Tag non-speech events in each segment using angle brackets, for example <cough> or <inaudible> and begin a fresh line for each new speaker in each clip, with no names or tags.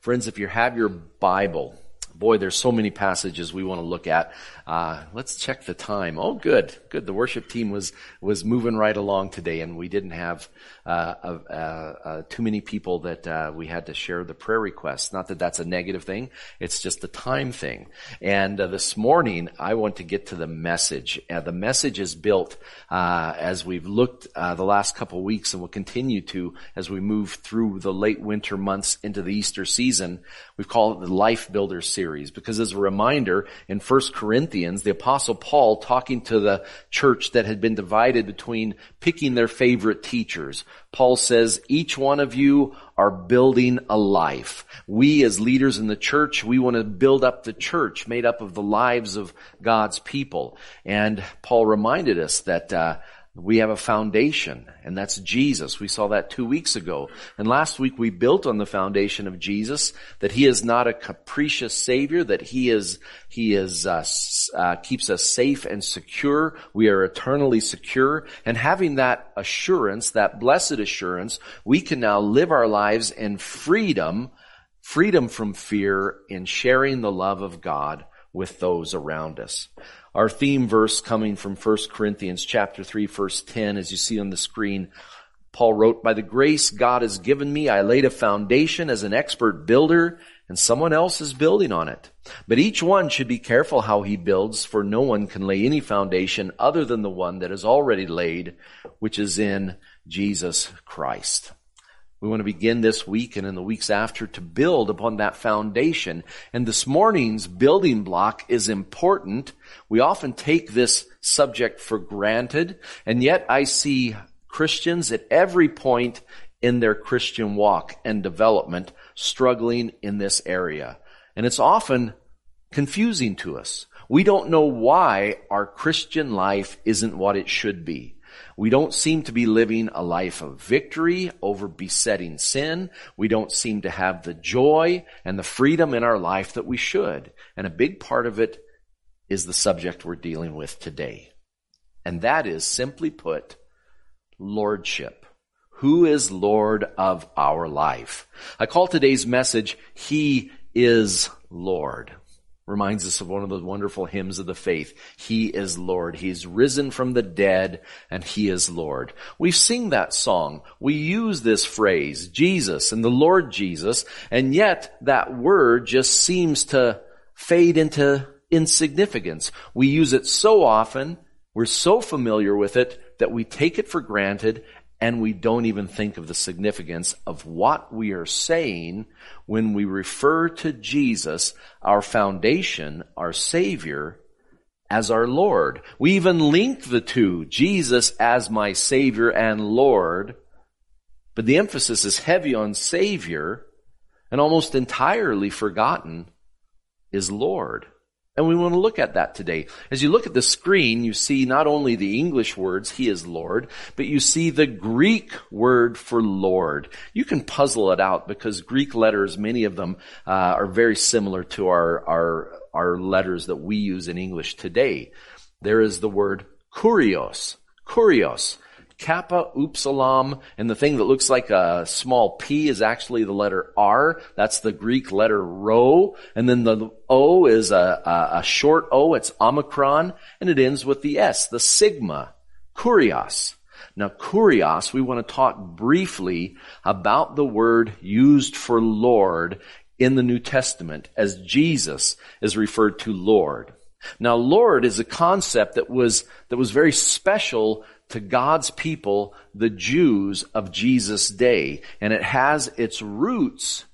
Friends, if you have your Bible, boy, there's so many passages we want to look at. Uh, let's check the time. Oh, good, good. The worship team was was moving right along today, and we didn't have uh, uh, uh too many people that uh, we had to share the prayer requests. Not that that's a negative thing; it's just a time thing. And uh, this morning, I want to get to the message. the message is built as we've looked the last couple weeks, and will continue to as we move through the late winter months into the Easter season. We've called it the Life Builder series because, as a reminder, in First Corinthians Corinthians, the apostle Paul talking to the church that had been divided between picking their favorite teachers. Paul says, each one of you are building a life. We as leaders in the church, we want to build up the church made up of the lives of God's people. And Paul reminded us that, uh, we have a foundation, and that's Jesus. We saw that two weeks ago. And last week we built on the foundation of Jesus, that He is not a capricious Savior, that He is, He is, uh, uh, keeps us safe and secure. We are eternally secure. And having that assurance, that blessed assurance, we can now live our lives in freedom, freedom from fear in sharing the love of God with those around us. Our theme verse coming from 1 Corinthians chapter 3 verse 10 as you see on the screen, Paul wrote, by the grace God has given me, I laid a foundation as an expert builder and someone else is building on it. But each one should be careful how he builds, for no one can lay any foundation other than the one that is already laid, which is in Jesus Christ. We want to begin this week and in the weeks after to build upon that foundation. And this morning's building block is important. We often take this subject for granted, and yet I see Christians at every point in their Christian walk and development struggling in this area. And it's often confusing to us. We don't know why our Christian life isn't what it should be. We don't seem to be living a life of victory over besetting sin. We don't seem to have the joy and the freedom in our life that we should. And a big part of it is the subject we're dealing with today. And that is simply put, lordship. Who is Lord of our life? I call today's message, He is Lord reminds us of one of the wonderful hymns of the faith. He is Lord. He's risen from the dead and he is Lord. We sing that song. We use this phrase, Jesus and the Lord Jesus, and yet that word just seems to fade into insignificance. We use it so often, we're so familiar with it that we take it for granted and we don't even think of the significance of what we are saying when we refer to Jesus, our foundation, our Savior, as our Lord. We even link the two, Jesus as my Savior and Lord, but the emphasis is heavy on Savior and almost entirely forgotten is Lord. And we want to look at that today. As you look at the screen, you see not only the English words, He is Lord, but you see the Greek word for Lord. You can puzzle it out because Greek letters, many of them, uh, are very similar to our, our, our letters that we use in English today. There is the word kurios. Kurios. Kappa Upsilon, and the thing that looks like a small p is actually the letter R. That's the Greek letter rho. And then the O is a, a, a short O. It's Omicron. And it ends with the S, the sigma. Kurios. Now, kurios, we want to talk briefly about the word used for Lord in the New Testament as Jesus is referred to Lord. Now, Lord is a concept that was, that was very special to God's people, the Jews of Jesus' day. And it has its roots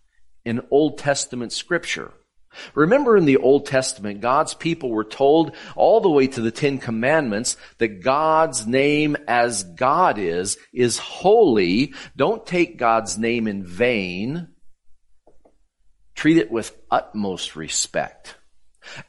in Old Testament scripture. Remember in the Old Testament, God's people were told all the way to the Ten Commandments that God's name as God is, is holy. Don't take God's name in vain. Treat it with utmost respect.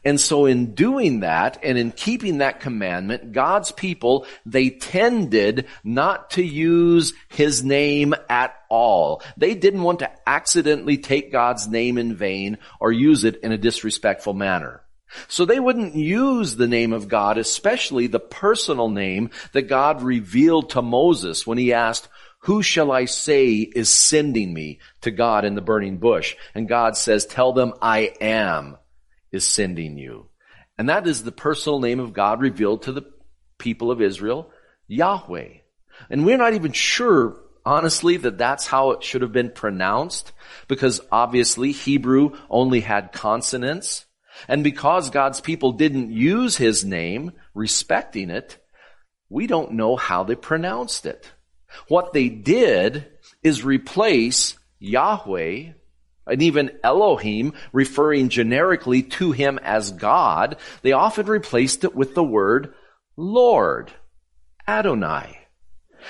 And so in doing that and in keeping that commandment, God's people, they tended not to use His name at all. They didn't want to accidentally take God's name in vain or use it in a disrespectful manner. So they wouldn't use the name of God, especially the personal name that God revealed to Moses when he asked, Who shall I say is sending me to God in the burning bush? And God says, tell them I am is sending you. And that is the personal name of God revealed to the people of Israel, Yahweh. And we're not even sure, honestly, that that's how it should have been pronounced, because obviously Hebrew only had consonants. And because God's people didn't use his name, respecting it, we don't know how they pronounced it. What they did is replace Yahweh and even Elohim, referring generically to him as God, they often replaced it with the word Lord, Adonai.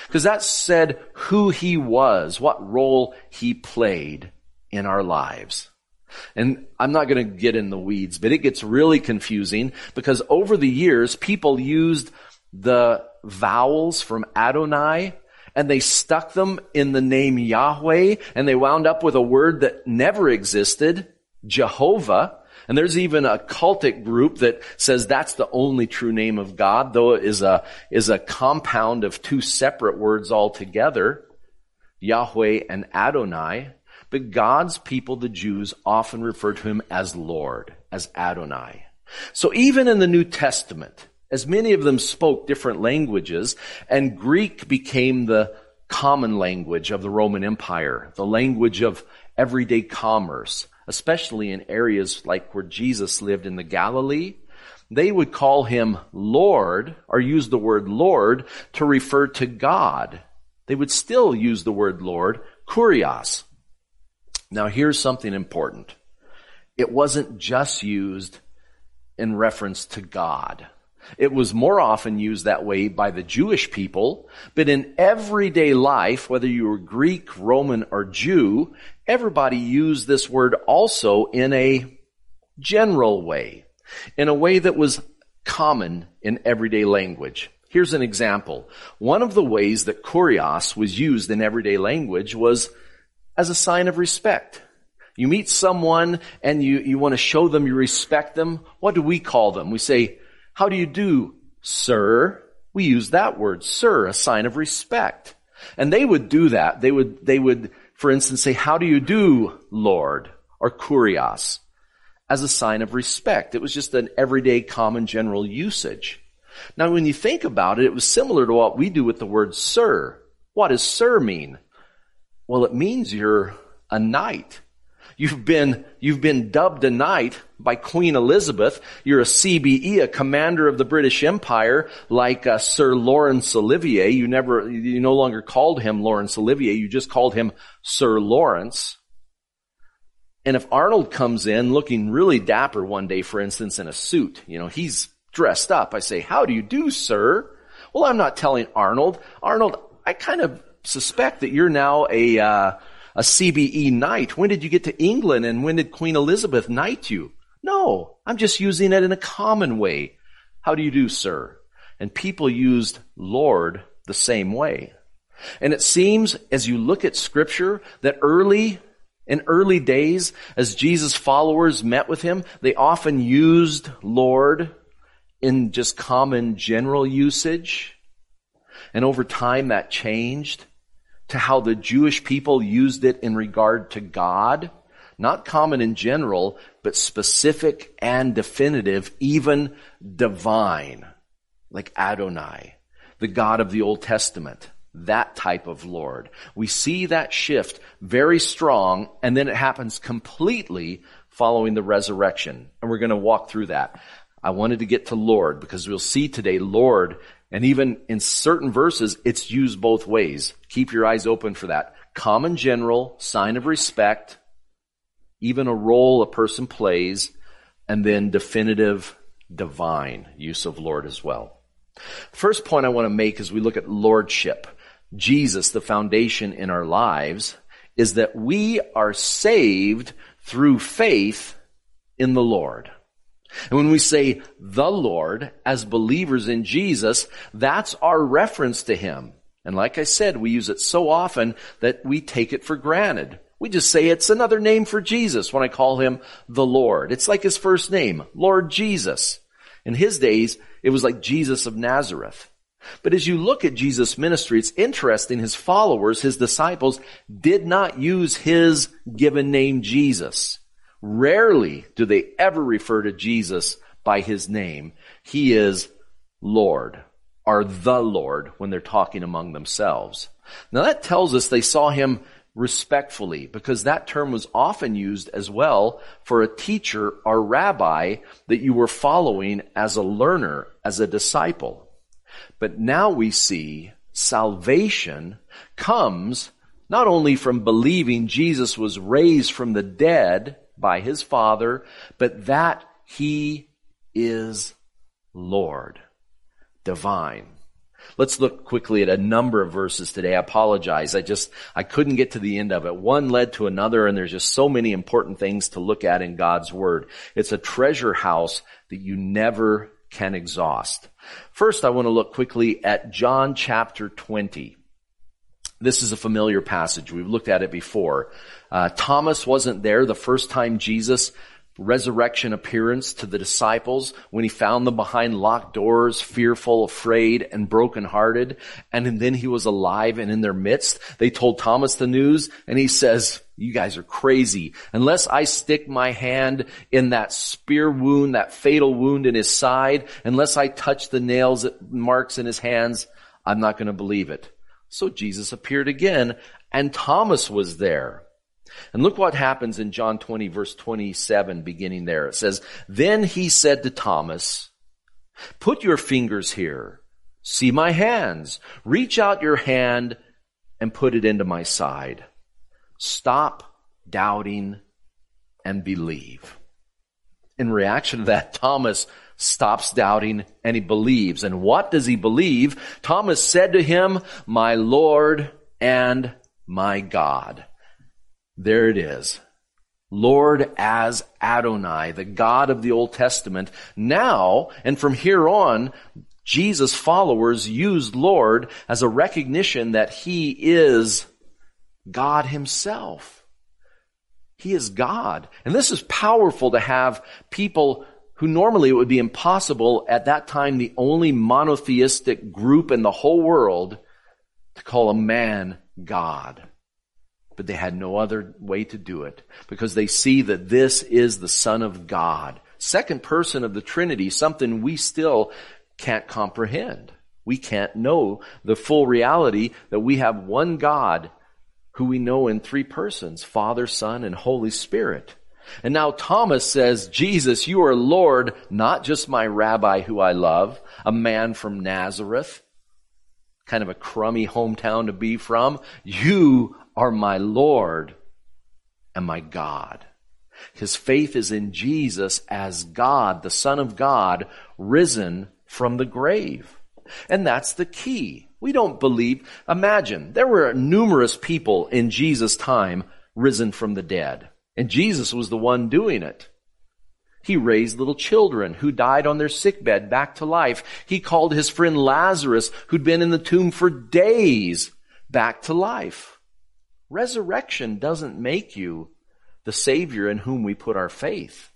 Because that said who he was, what role he played in our lives. And I'm not going to get in the weeds, but it gets really confusing because over the years, people used the vowels from Adonai and they stuck them in the name Yahweh and they wound up with a word that never existed, Jehovah. And there's even a cultic group that says that's the only true name of God, though it is a, is a compound of two separate words altogether, Yahweh and Adonai. But God's people, the Jews, often refer to him as Lord, as Adonai. So even in the New Testament, as many of them spoke different languages, and Greek became the common language of the Roman Empire, the language of everyday commerce, especially in areas like where Jesus lived in the Galilee. They would call him Lord, or use the word Lord to refer to God. They would still use the word Lord, Kurios. Now here's something important. It wasn't just used in reference to God. It was more often used that way by the Jewish people, but in everyday life, whether you were Greek, Roman, or Jew, everybody used this word also in a general way, in a way that was common in everyday language. Here's an example. One of the ways that kurios was used in everyday language was as a sign of respect. You meet someone and you, you want to show them you respect them. What do we call them? We say, how do you do, sir? We use that word, sir, a sign of respect. And they would do that. They would, they would, for instance, say, how do you do, Lord? Or kurios as a sign of respect. It was just an everyday common general usage. Now when you think about it, it was similar to what we do with the word sir. What does sir mean? Well, it means you're a knight. You've been, you've been dubbed a knight by Queen Elizabeth. You're a CBE, a commander of the British Empire, like uh, Sir Laurence Olivier. You never, you no longer called him Laurence Olivier. You just called him Sir Laurence. And if Arnold comes in looking really dapper one day, for instance, in a suit, you know, he's dressed up. I say, how do you do, sir? Well, I'm not telling Arnold. Arnold, I kind of suspect that you're now a, uh, a CBE knight. When did you get to England and when did Queen Elizabeth knight you? No, I'm just using it in a common way. How do you do, sir? And people used Lord the same way. And it seems as you look at scripture that early, in early days, as Jesus followers met with him, they often used Lord in just common general usage. And over time that changed to how the Jewish people used it in regard to God. Not common in general, but specific and definitive, even divine, like Adonai, the God of the Old Testament. That type of Lord. We see that shift very strong, and then it happens completely following the resurrection. And we're going to walk through that. I wanted to get to Lord because we'll see today Lord and even in certain verses, it's used both ways. Keep your eyes open for that. Common general, sign of respect, even a role a person plays, and then definitive divine use of Lord as well. First point I want to make as we look at lordship, Jesus, the foundation in our lives, is that we are saved through faith in the Lord. And when we say the Lord as believers in Jesus, that's our reference to Him. And like I said, we use it so often that we take it for granted. We just say it's another name for Jesus when I call Him the Lord. It's like His first name, Lord Jesus. In His days, it was like Jesus of Nazareth. But as you look at Jesus' ministry, it's interesting. His followers, his disciples, did not use his given name Jesus. Rarely do they ever refer to Jesus by his name. He is Lord, or the Lord, when they're talking among themselves. Now that tells us they saw him respectfully because that term was often used as well for a teacher or rabbi that you were following as a learner, as a disciple. But now we see salvation comes not only from believing Jesus was raised from the dead by his Father, but that he is Lord, divine. Let's look quickly at a number of verses today. I apologize. I just, I couldn't get to the end of it. One led to another and there's just so many important things to look at in God's Word. It's a treasure house that you never can exhaust. First, I want to look quickly at John chapter 20. This is a familiar passage. We've looked at it before. Uh, Thomas wasn't there the first time Jesus resurrection appearance to the disciples when he found them behind locked doors, fearful, afraid, and brokenhearted. And then he was alive and in their midst. They told Thomas the news and he says, you guys are crazy. Unless I stick my hand in that spear wound, that fatal wound in his side, unless I touch the nails, marks in his hands, I'm not going to believe it. So Jesus appeared again and Thomas was there. And look what happens in John 20 verse 27 beginning there. It says, Then he said to Thomas, Put your fingers here. See my hands. Reach out your hand and put it into my side. Stop doubting and believe. In reaction to that, Thomas stops doubting and he believes. And what does he believe? Thomas said to him, My Lord and my God. There it is. Lord as Adonai, the God of the Old Testament. Now, and from here on, Jesus' followers used Lord as a recognition that He is God Himself. He is God. And this is powerful to have people who normally it would be impossible at that time, the only monotheistic group in the whole world to call a man God but they had no other way to do it because they see that this is the Son of God. Second person of the Trinity, something we still can't comprehend. We can't know the full reality that we have one God who we know in three persons, Father, Son, and Holy Spirit. And now Thomas says, Jesus, you are Lord, not just my rabbi who I love, a man from Nazareth, kind of a crummy hometown to be from. You are my Lord and my God. His faith is in Jesus as God, the Son of God, risen from the grave. And that's the key. We don't believe, imagine, there were numerous people in Jesus' time risen from the dead. And Jesus was the one doing it. He raised little children who died on their sickbed back to life. He called his friend Lazarus, who'd been in the tomb for days, back to life. Resurrection doesn't make you the Savior in whom we put our faith.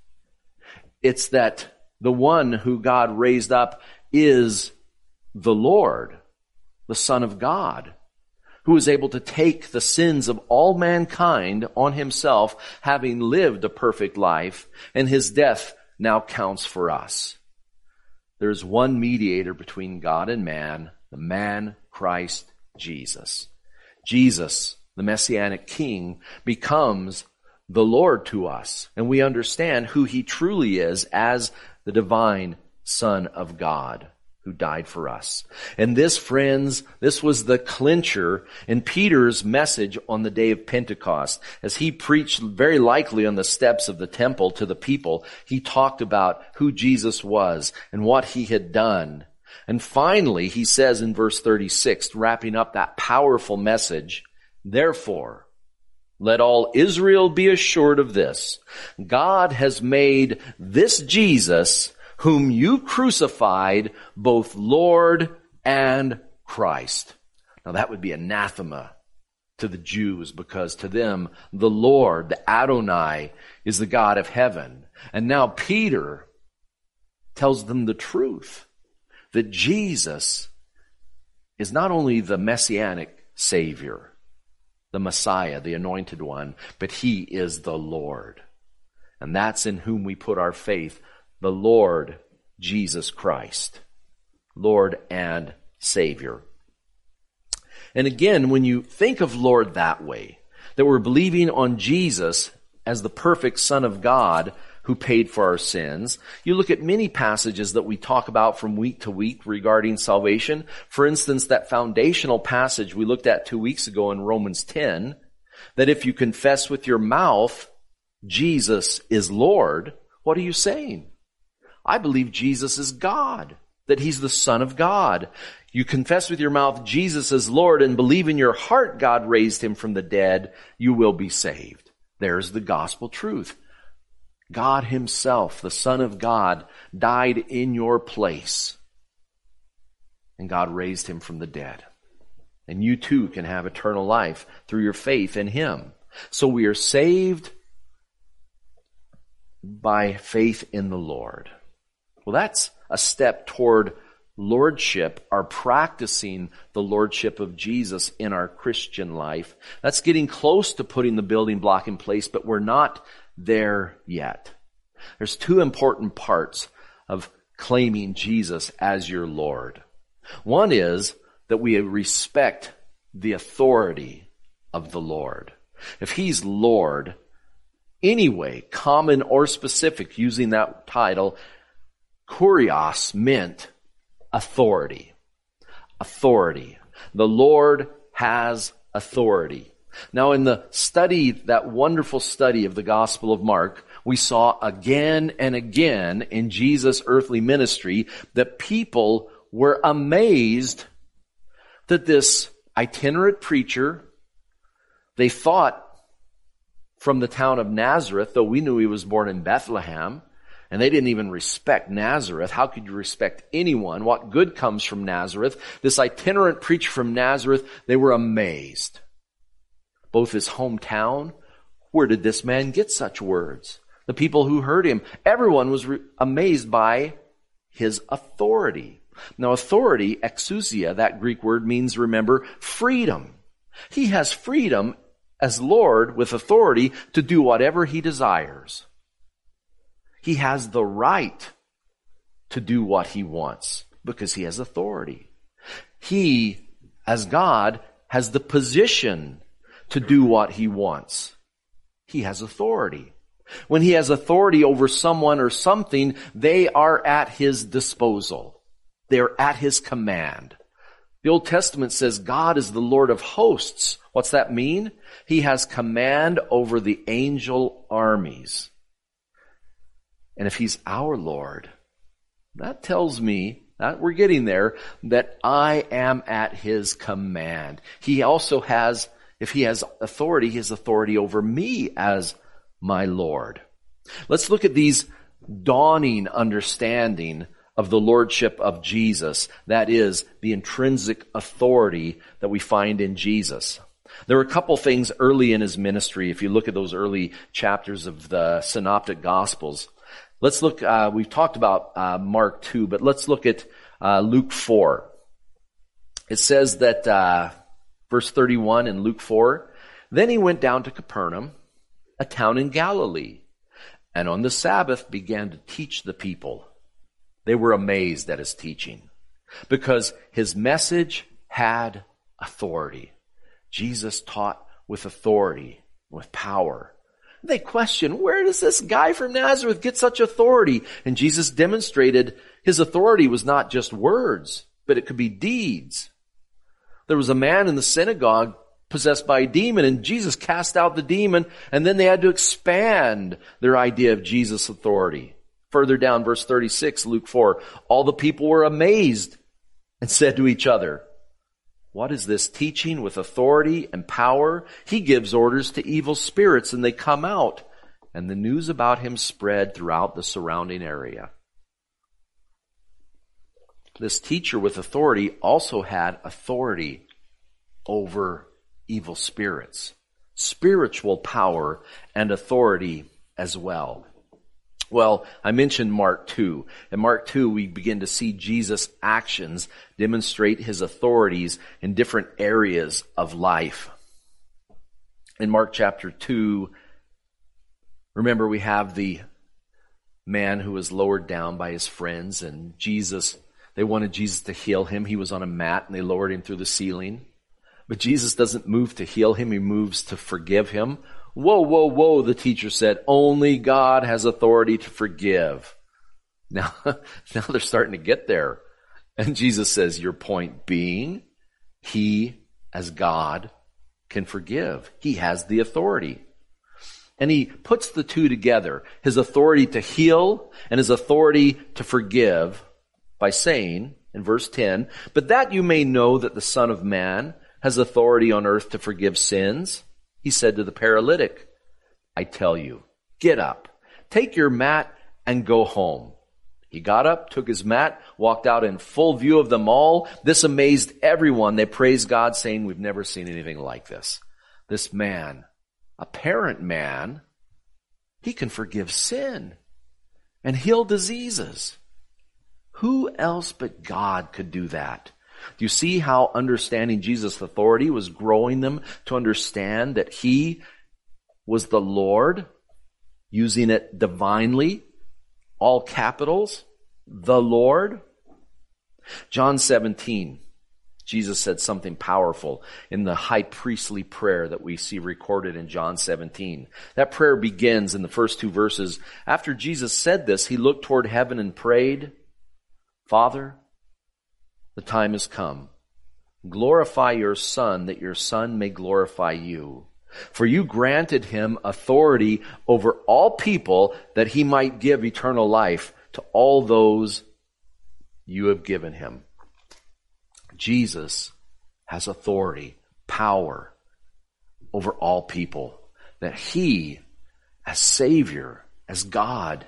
It's that the one who God raised up is the Lord, the Son of God, who is able to take the sins of all mankind on himself, having lived a perfect life, and his death now counts for us. There's one mediator between God and man, the man Christ Jesus. Jesus the Messianic King, becomes the Lord to us. And we understand who he truly is as the divine Son of God who died for us. And this, friends, this was the clincher in Peter's message on the day of Pentecost. As he preached very likely on the steps of the temple to the people, he talked about who Jesus was and what he had done. And finally, he says in verse 36, wrapping up that powerful message, Therefore, let all Israel be assured of this. God has made this Jesus, whom you crucified, both Lord and Christ. Now that would be anathema to the Jews because to them, the Lord, the Adonai, is the God of heaven. And now Peter tells them the truth that Jesus is not only the messianic savior, the Messiah, the anointed one, but he is the Lord. And that's in whom we put our faith, the Lord Jesus Christ. Lord and Savior. And again, when you think of Lord that way, that we're believing on Jesus as the perfect Son of God who paid for our sins. You look at many passages that we talk about from week to week regarding salvation. For instance, that foundational passage we looked at two weeks ago in Romans 10, that if you confess with your mouth Jesus is Lord, what are you saying? I believe Jesus is God, that He's the Son of God. You confess with your mouth Jesus is Lord and believe in your heart God raised Him from the dead, you will be saved. There's the gospel truth. God himself, the Son of God, died in your place. And God raised him from the dead. And you too can have eternal life through your faith in him. So we are saved by faith in the Lord. Well, that's a step toward lordship, our practicing the lordship of Jesus in our Christian life. That's getting close to putting the building block in place, but we're not there yet. There's two important parts of claiming Jesus as your Lord. One is that we respect the authority of the Lord. If He's Lord, anyway, common or specific, using that title, kurios meant authority. Authority. The Lord has authority. Now in the study, that wonderful study of the Gospel of Mark, we saw again and again in Jesus' earthly ministry that people were amazed that this itinerant preacher, they thought from the town of Nazareth, though we knew he was born in Bethlehem, and they didn't even respect Nazareth. How could you respect anyone? What good comes from Nazareth? This itinerant preacher from Nazareth, they were amazed both his hometown. Where did this man get such words? The people who heard him, everyone was re- amazed by his authority. Now authority, exousia, that Greek word means, remember, freedom. He has freedom as Lord with authority to do whatever he desires. He has the right to do what he wants because he has authority. He, as God, has the position to do what he wants. He has authority. When he has authority over someone or something, they are at his disposal. They are at his command. The Old Testament says God is the Lord of hosts. What's that mean? He has command over the angel armies. And if he's our Lord, that tells me that we're getting there that I am at his command. He also has if he has authority, he has authority over me as my Lord. Let's look at these dawning understanding of the Lordship of Jesus. That is the intrinsic authority that we find in Jesus. There are a couple things early in his ministry. If you look at those early chapters of the Synoptic Gospels, let's look. Uh, we've talked about uh, Mark two, but let's look at uh, Luke four. It says that uh, Verse 31 in Luke 4. Then he went down to Capernaum, a town in Galilee, and on the Sabbath began to teach the people. They were amazed at his teaching because his message had authority. Jesus taught with authority, with power. They question, where does this guy from Nazareth get such authority? And Jesus demonstrated his authority was not just words, but it could be deeds. There was a man in the synagogue possessed by a demon and Jesus cast out the demon and then they had to expand their idea of Jesus' authority. Further down, verse 36, Luke 4, all the people were amazed and said to each other, what is this teaching with authority and power? He gives orders to evil spirits and they come out. And the news about him spread throughout the surrounding area. This teacher with authority also had authority over evil spirits, spiritual power and authority as well. Well, I mentioned Mark 2. In Mark 2, we begin to see Jesus' actions demonstrate his authorities in different areas of life. In Mark chapter 2, remember we have the man who was lowered down by his friends and Jesus, they wanted Jesus to heal him. He was on a mat and they lowered him through the ceiling. But Jesus doesn't move to heal him. He moves to forgive him. Whoa, whoa, whoa, the teacher said, only God has authority to forgive. <laughs> Now, now they're starting to get there. And Jesus says, your point being, he as God can forgive. He has the authority. And he puts the two together, his authority to heal and his authority to forgive by saying in verse 10, but that you may know that the Son of Man has authority on earth to forgive sins he said to the paralytic, I tell you, get up, take your mat and go home. He got up, took his mat, walked out in full view of them all. This amazed everyone. They praised God saying, we've never seen anything like this. This man, a parent man, he can forgive sin and heal diseases. Who else but God could do that? Do you see how understanding Jesus' authority was growing them to understand that He was the Lord, using it divinely, all capitals, the Lord? John 17, Jesus said something powerful in the high priestly prayer that we see recorded in John 17. That prayer begins in the first two verses. After Jesus said this, he looked toward heaven and prayed, Father, the time has come. Glorify your Son, that your Son may glorify you. For you granted him authority over all people that he might give eternal life to all those you have given him. Jesus has authority, power over all people. That he, as Savior, as God,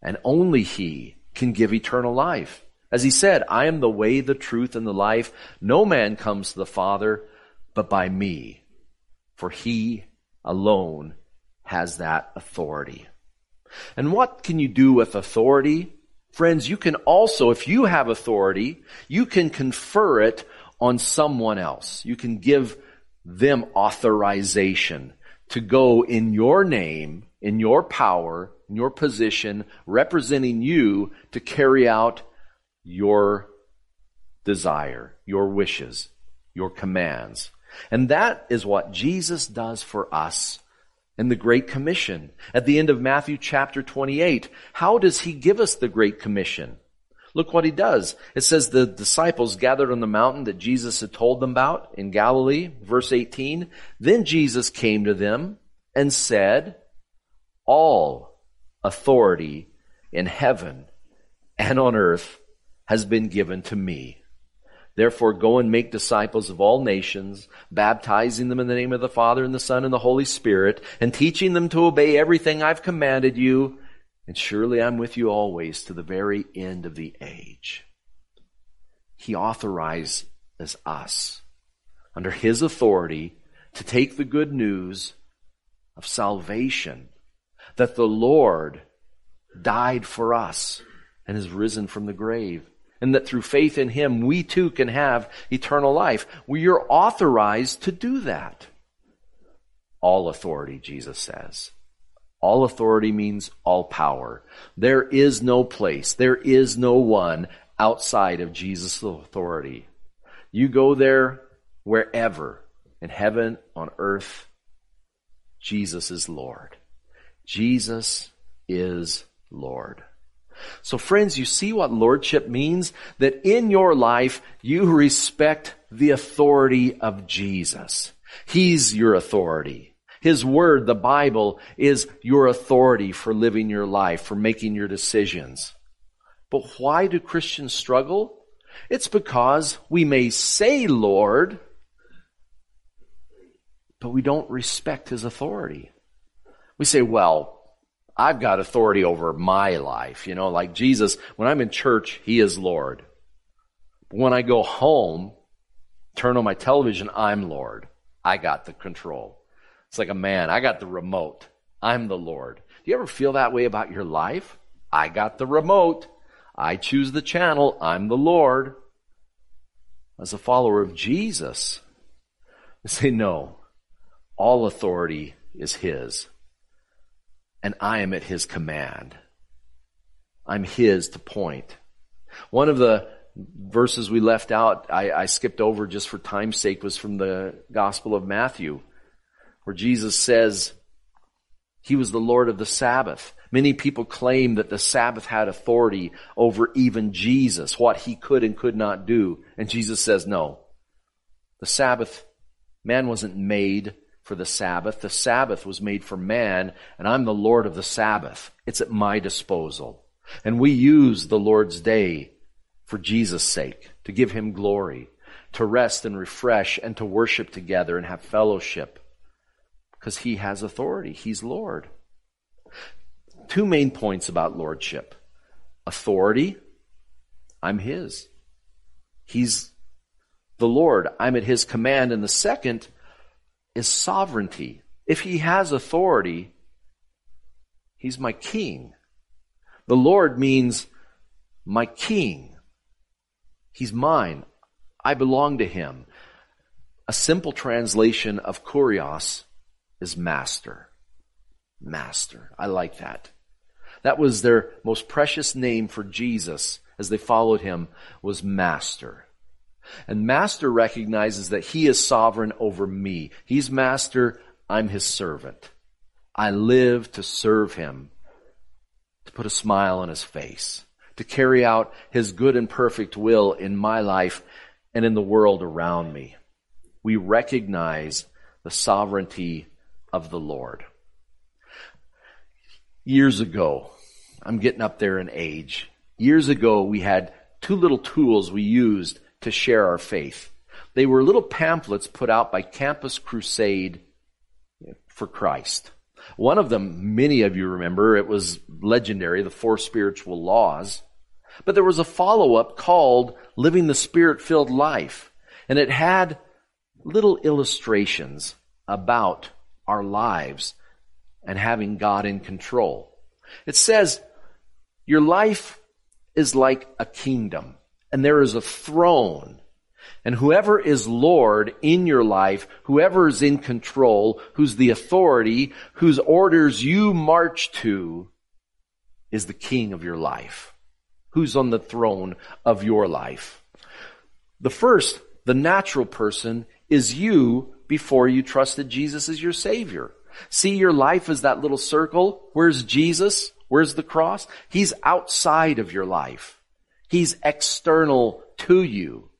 and only he can give eternal life. As he said, I am the way, the truth, and the life. No man comes to the Father but by me. For he alone has that authority. And what can you do with authority? Friends, you can also, if you have authority, you can confer it on someone else. You can give them authorization to go in your name, in your power, in your position, representing you to carry out your desire, your wishes, your commands. And that is what Jesus does for us in the Great Commission. At the end of Matthew chapter 28, how does he give us the Great Commission? Look what he does. It says the disciples gathered on the mountain that Jesus had told them about in Galilee, verse 18. Then Jesus came to them and said, all authority in heaven and on earth has been given to me. Therefore go and make disciples of all nations, baptizing them in the name of the Father and the Son and the Holy Spirit, and teaching them to obey everything I've commanded you. And surely I'm with you always to the very end of the age. He authorizes us under His authority to take the good news of salvation that the Lord died for us and has risen from the grave and that through faith in Him, we too can have eternal life. We are authorized to do that. All authority, Jesus says. All authority means all power. There is no place, there is no one outside of Jesus' authority. You go there wherever, in heaven, on earth, Jesus is Lord. Jesus is Lord. So friends, you see what lordship means? That in your life, you respect the authority of Jesus. He's your authority. His word, the Bible, is your authority for living your life, for making your decisions. But why do Christians struggle? It's because we may say Lord, but we don't respect His authority. We say, well, I've got authority over my life. You know, like Jesus, when I'm in church, He is Lord. When I go home, turn on my television, I'm Lord. I got the control. It's like a man. I got the remote. I'm the Lord. Do you ever feel that way about your life? I got the remote. I choose the channel. I'm the Lord. As a follower of Jesus, I <laughs> say no. All authority is His. And I am at His command. I'm His to point. One of the verses we left out, I, I skipped over just for time's sake, was from the Gospel of Matthew, where Jesus says, He was the Lord of the Sabbath. Many people claim that the Sabbath had authority over even Jesus, what he could and could not do. And Jesus says, no. The Sabbath, man wasn't made for the Sabbath. The Sabbath was made for man, and I'm the Lord of the Sabbath. It's at my disposal. And we use the Lord's day for Jesus' sake, to give him glory, to rest and refresh, and to worship together and have fellowship. Because he has authority. He's Lord two main points about lordship. Authority, I'm His. He's the Lord. I'm at His command. And the second is sovereignty. If He has authority, He's my King. The Lord means my King. He's mine. I belong to Him. A simple translation of kurios is master. Master. I like that. That was their most precious name for Jesus as they followed him was master. And master recognizes that he is sovereign over me. He's master. I'm his servant. I live to serve him, to put a smile on his face, to carry out his good and perfect will in my life and in the world around me. We recognize the sovereignty of the Lord years ago, I'm getting up there in age. Years ago, we had two little tools we used to share our faith. They were little pamphlets put out by Campus Crusade for Christ. One of them, many of you remember, it was legendary, the four spiritual laws. But there was a follow-up called Living the Spirit-Filled Life. And it had little illustrations about our lives and having God in control. It says, your life is like a kingdom and there is a throne and whoever is Lord in your life, whoever is in control, who's the authority, whose orders you march to, is the king of your life. Who's on the throne of your life? The first, the natural person, is you before you trusted Jesus as your Savior. See your life as that little circle. Where's Jesus? Where's the cross? He's outside of your life. He's external to you.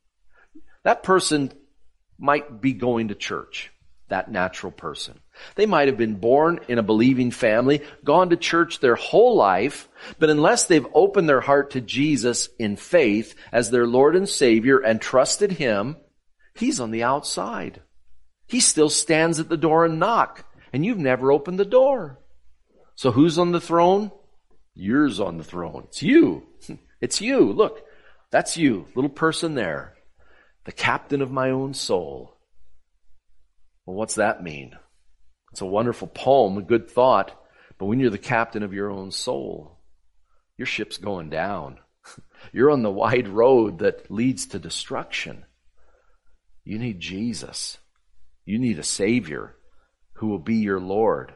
That person might be going to church. That natural person. They might have been born in a believing family, gone to church their whole life, but unless they've opened their heart to Jesus in faith as their Lord and Savior and trusted Him, He's on the outside. He still stands at the door and knock and you've never opened the door. So who's on the throne? Yours on the throne. It's you. It's you. Look, that's you, little person there. The captain of my own soul. Well, what's that mean? It's a wonderful poem, a good thought, but when you're the captain of your own soul, your ship's going down. <laughs> You're on the wide road that leads to destruction. You need Jesus. You need a Savior who will be your Lord.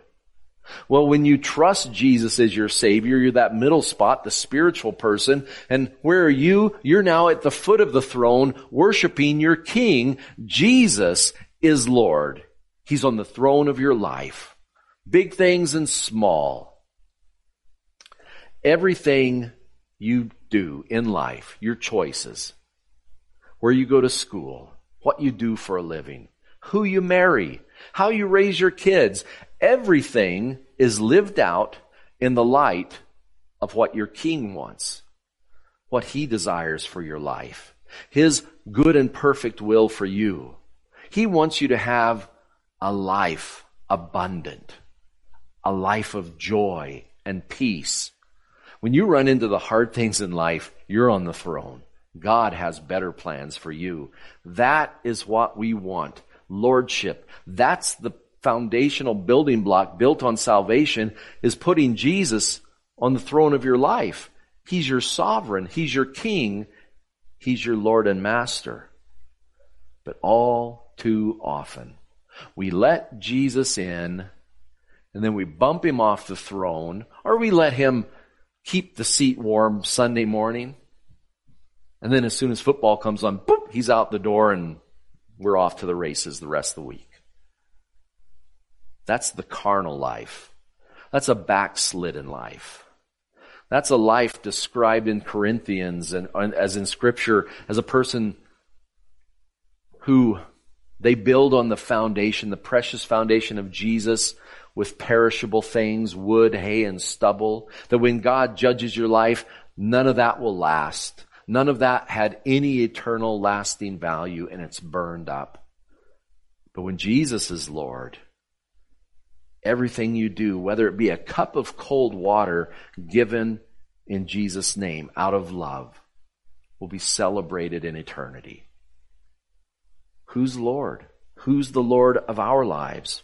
Well, when you trust Jesus as your Savior, you're that middle spot, the spiritual person. And where are you? You're now at the foot of the throne, worshiping your King. Jesus is Lord. He's on the throne of your life. Big things and small. Everything you do in life, your choices, where you go to school, what you do for a living, who you marry, how you raise your kids, everything is lived out in the light of what your king wants, what he desires for your life, his good and perfect will for you. He wants you to have a life abundant, a life of joy and peace. When you run into the hard things in life, you're on the throne. God has better plans for you. That is what we want lordship. That's the foundational building block built on salvation is putting Jesus on the throne of your life. He's your sovereign. He's your king. He's your Lord and master. But all too often, we let Jesus in and then we bump him off the throne or we let him keep the seat warm Sunday morning. And then as soon as football comes on, boop, he's out the door and we're off to the races the rest of the week. That's the carnal life. That's a backslidden life. That's a life described in Corinthians and, and as in scripture as a person who they build on the foundation, the precious foundation of Jesus with perishable things, wood, hay, and stubble. That when God judges your life, none of that will last. None of that had any eternal lasting value and it's burned up. But when Jesus is Lord, everything you do, whether it be a cup of cold water given in Jesus' name out of love, will be celebrated in eternity. Who's Lord? Who's the Lord of our lives?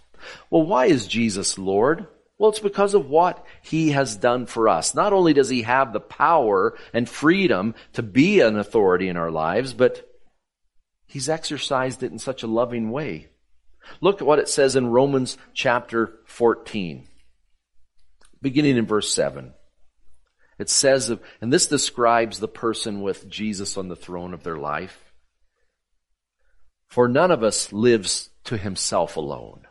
Well, why is Jesus Lord? Well, it's because of what He has done for us. Not only does He have the power and freedom to be an authority in our lives, but He's exercised it in such a loving way. Look at what it says in Romans chapter 14, beginning in verse 7. It says, and this describes the person with Jesus on the throne of their life. For none of us lives to himself alone,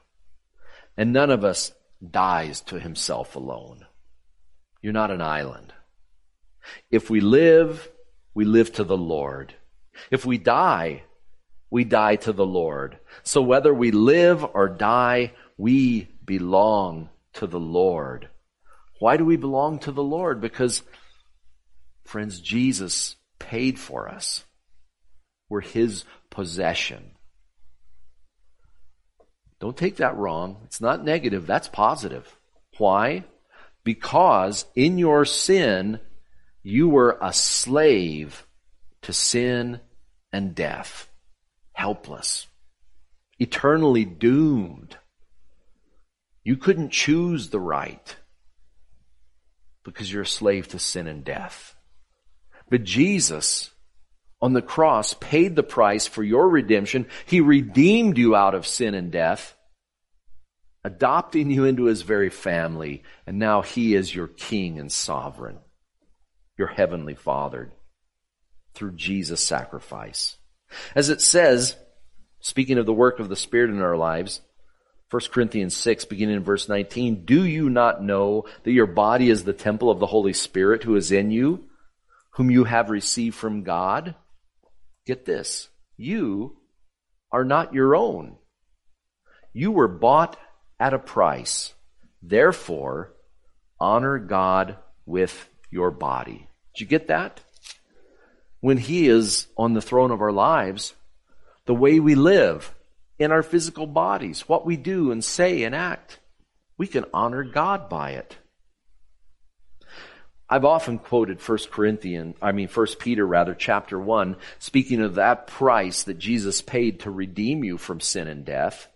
and none of us dies to himself alone. You're not an island. If we live, we live to the Lord. If we die, we die to the Lord. So whether we live or die, we belong to the Lord. Why do we belong to the Lord? Because, friends, Jesus paid for us. We're His possession. Don't take that wrong. It's not negative. That's positive. Why? Because in your sin, you were a slave to sin and death helpless, eternally doomed. You couldn't choose the right because you're a slave to sin and death. But Jesus on the cross paid the price for your redemption. He redeemed you out of sin and death, adopting you into his very family, and now he is your king and sovereign, your heavenly father through Jesus' sacrifice. As it says, speaking of the work of the Spirit in our lives, 1 Corinthians 6, beginning in verse 19, Do you not know that your body is the temple of the Holy Spirit who is in you, whom you have received from God? Get this. You are not your own. You were bought at a price. Therefore, honor God with your body. Did you get that? when He is on the throne of our lives, the way we live in our physical bodies, what we do and say and act, we can honor God by it. I've often quoted 1 Corinthians, I mean 1 Peter rather, chapter 1, speaking of that price that Jesus paid to redeem you from sin and death.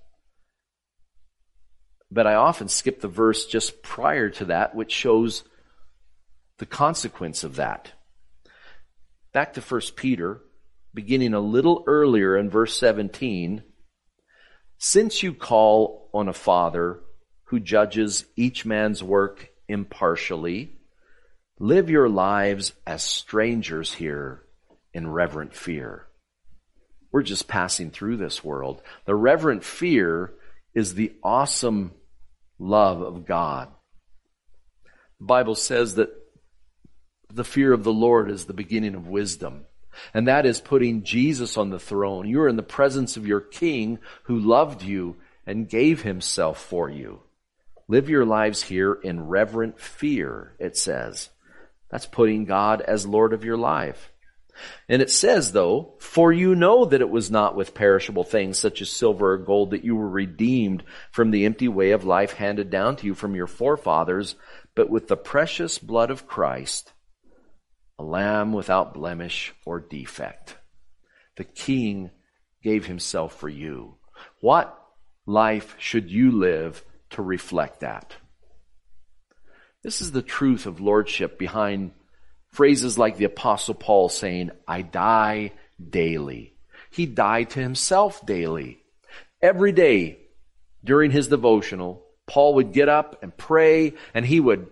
But I often skip the verse just prior to that, which shows the consequence of that. Back to 1 Peter, beginning a little earlier in verse 17. Since you call on a Father who judges each man's work impartially, live your lives as strangers here in reverent fear. We're just passing through this world. The reverent fear is the awesome love of God. The Bible says that the fear of the Lord is the beginning of wisdom. And that is putting Jesus on the throne. You are in the presence of your King who loved you and gave himself for you. Live your lives here in reverent fear, it says. That's putting God as Lord of your life. And it says though, for you know that it was not with perishable things such as silver or gold that you were redeemed from the empty way of life handed down to you from your forefathers, but with the precious blood of Christ, a lamb without blemish or defect. The king gave himself for you. What life should you live to reflect that? This is the truth of lordship behind phrases like the apostle Paul saying, I die daily. He died to himself daily. Every day during his devotional, Paul would get up and pray and he would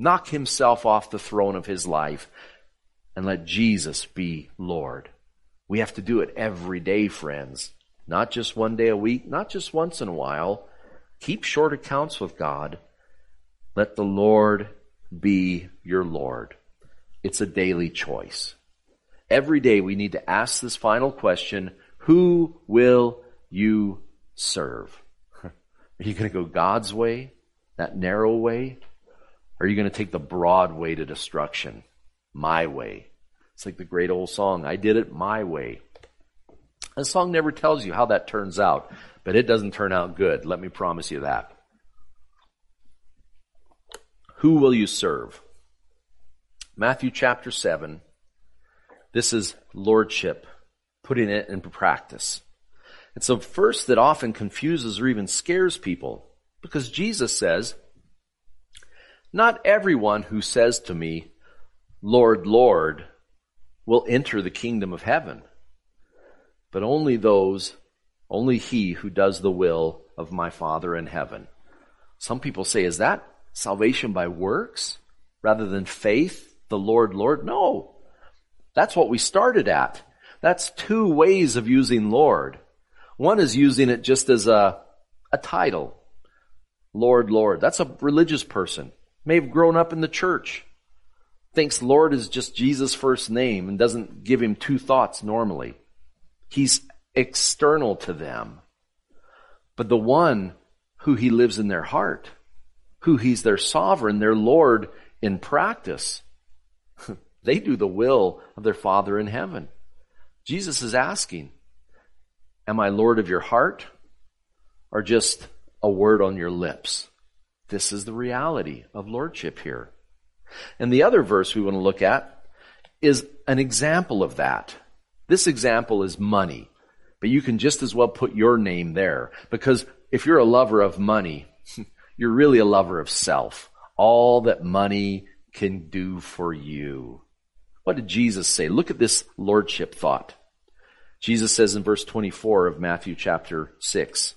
knock himself off the throne of his life and let Jesus be Lord. We have to do it every day, friends. Not just one day a week, not just once in a while. Keep short accounts with God. Let the Lord be your Lord. It's a daily choice. Every day we need to ask this final question, who will you serve? <laughs> Are you going to go God's way, that narrow way? Or are you going to take the broad way to destruction? My way. It's like the great old song, I did it my way. The song never tells you how that turns out, but it doesn't turn out good. Let me promise you that. Who will you serve? Matthew chapter 7. This is lordship, putting it into practice. It's a verse that often confuses or even scares people because Jesus says, Not everyone who says to me, Lord, Lord, will enter the kingdom of heaven, but only those, only he who does the will of my Father in heaven. Some people say, Is that salvation by works rather than faith? The Lord, Lord? No. That's what we started at. That's two ways of using Lord. One is using it just as a, a title. Lord, Lord. That's a religious person. May have grown up in the church. Thinks Lord is just Jesus' first name and doesn't give him two thoughts normally. He's external to them. But the one who he lives in their heart, who he's their sovereign, their Lord in practice, <laughs> they do the will of their Father in heaven. Jesus is asking, Am I Lord of your heart or just a word on your lips? This is the reality of lordship here. And the other verse we want to look at is an example of that. This example is money, but you can just as well put your name there because if you're a lover of money, <laughs> you're really a lover of self. All that money can do for you. What did Jesus say? Look at this lordship thought. Jesus says in verse 24 of Matthew chapter 6,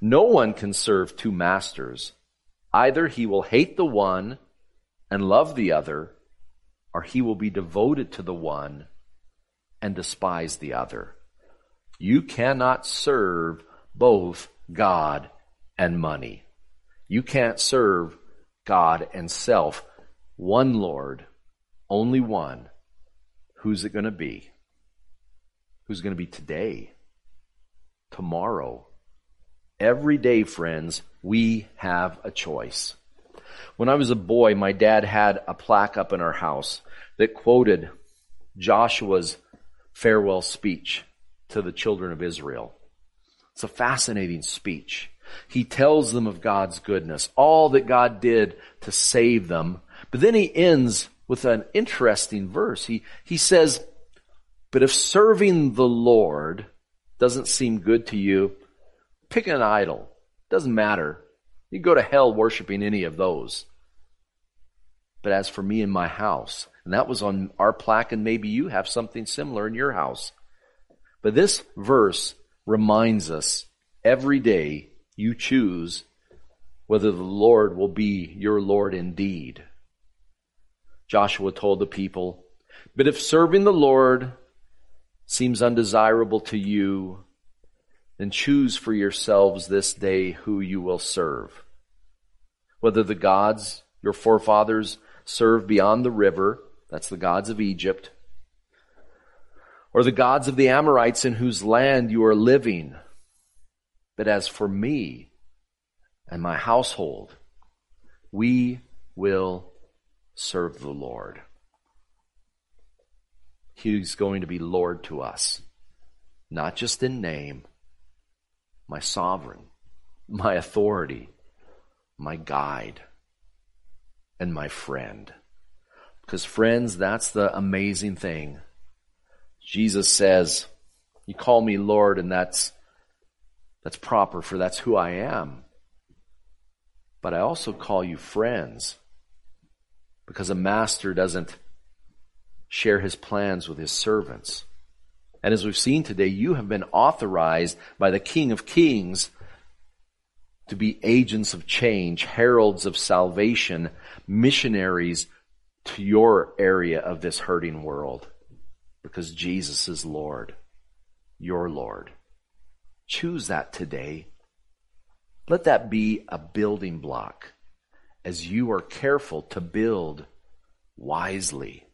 No one can serve two masters. Either he will hate the one and love the other, or he will be devoted to the one and despise the other. You cannot serve both God and money. You can't serve God and self. One Lord, only one. Who's it going to be? who's going to be today, tomorrow. Every day, friends, we have a choice. When I was a boy, my dad had a plaque up in our house that quoted Joshua's farewell speech to the children of Israel. It's a fascinating speech. He tells them of God's goodness, all that God did to save them. But then he ends with an interesting verse. He, he says, but if serving the Lord doesn't seem good to you, pick an idol. Doesn't matter. You go to hell worshiping any of those. But as for me and my house, and that was on our plaque, and maybe you have something similar in your house. But this verse reminds us every day you choose whether the Lord will be your Lord indeed. Joshua told the people, But if serving the Lord seems undesirable to you, then choose for yourselves this day who you will serve. Whether the gods your forefathers served beyond the river, that's the gods of Egypt, or the gods of the Amorites in whose land you are living. But as for me and my household, we will serve the Lord. He's going to be Lord to us, not just in name, my sovereign, my authority, my guide, and my friend. Because, friends, that's the amazing thing. Jesus says, You call me Lord, and that's That's proper, for that's who I am. But I also call you friends because a master doesn't share his plans with his servants. And as we've seen today, you have been authorized by the King of Kings to be agents of change, heralds of salvation, missionaries to your area of this hurting world. Because Jesus is Lord, your Lord. Choose that today. Let that be a building block as you are careful to build wisely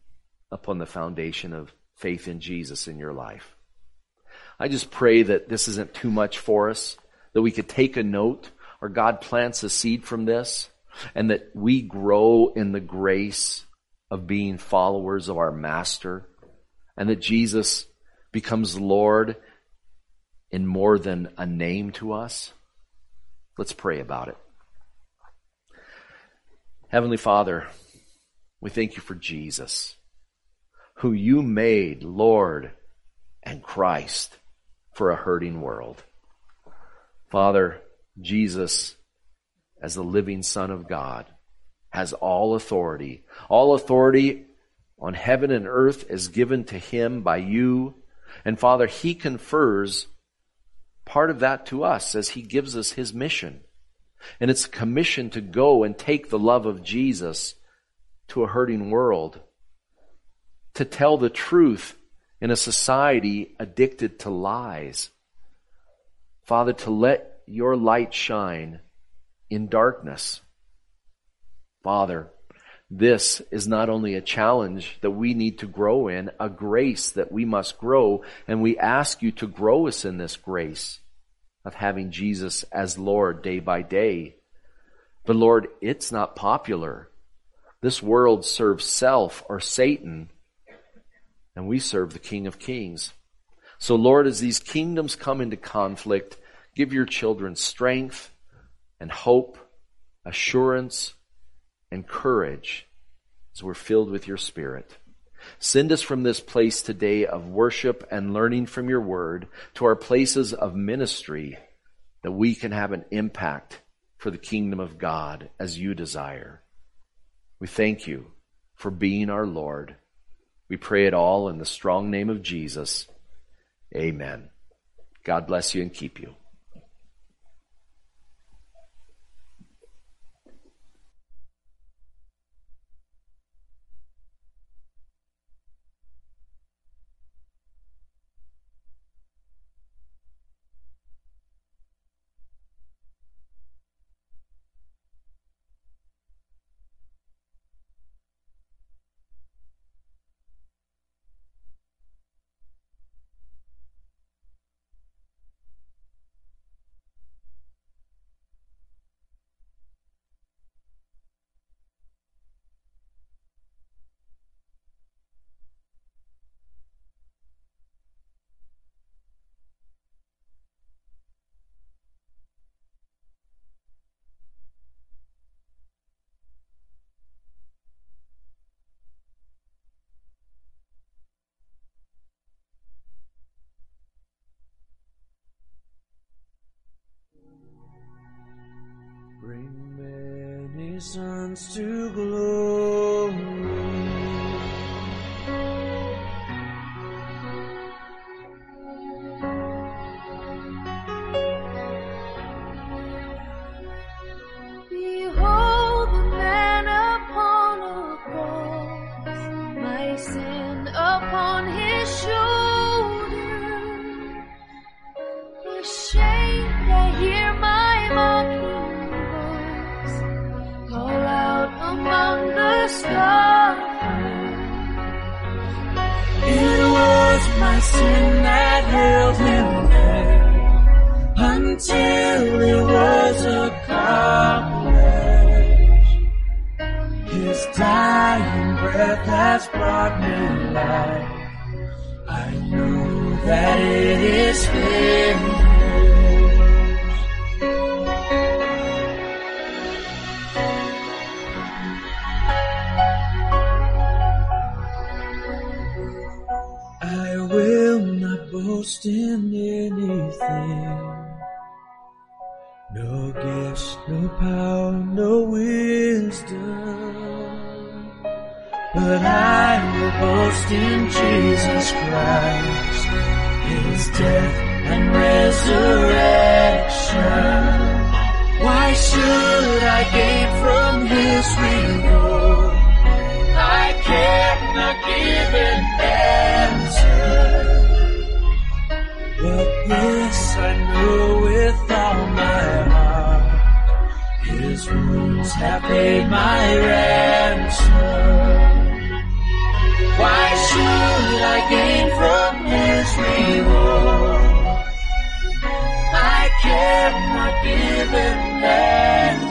upon the foundation of faith in Jesus in your life. I just pray that this isn't too much for us, that we could take a note or God plants a seed from this and that we grow in the grace of being followers of our master and that Jesus becomes Lord in more than a name to us? Let's pray about it. Heavenly Father, we thank you for Jesus, who you made Lord and Christ for a hurting world. Father, Jesus, as the living Son of God, has all authority. All authority on heaven and earth is given to him by you. And Father, he confers part of that to us as he gives us his mission. And it's a commission to go and take the love of Jesus to a hurting world, to tell the truth in a society addicted to lies. Father, to let your light shine in darkness. Father, this is not only a challenge that we need to grow in, a grace that we must grow, and we ask you to grow us in this grace of having Jesus as Lord day by day. But Lord, it's not popular. This world serves self or Satan, and we serve the King of Kings. So Lord, as these kingdoms come into conflict, give your children strength and hope, assurance, and courage as we're filled with your Spirit. Send us from this place today of worship and learning from your word to our places of ministry that we can have an impact for the kingdom of God as you desire. We thank you for being our Lord. We pray it all in the strong name of Jesus. Amen. God bless you and keep you.
Sons to glory.
death and resurrection. Why should I gain from his reward? I
cannot give an answer. But this I know with all my heart. His wounds have paid my ransom. Why should I gain from his reward? cannot give it back.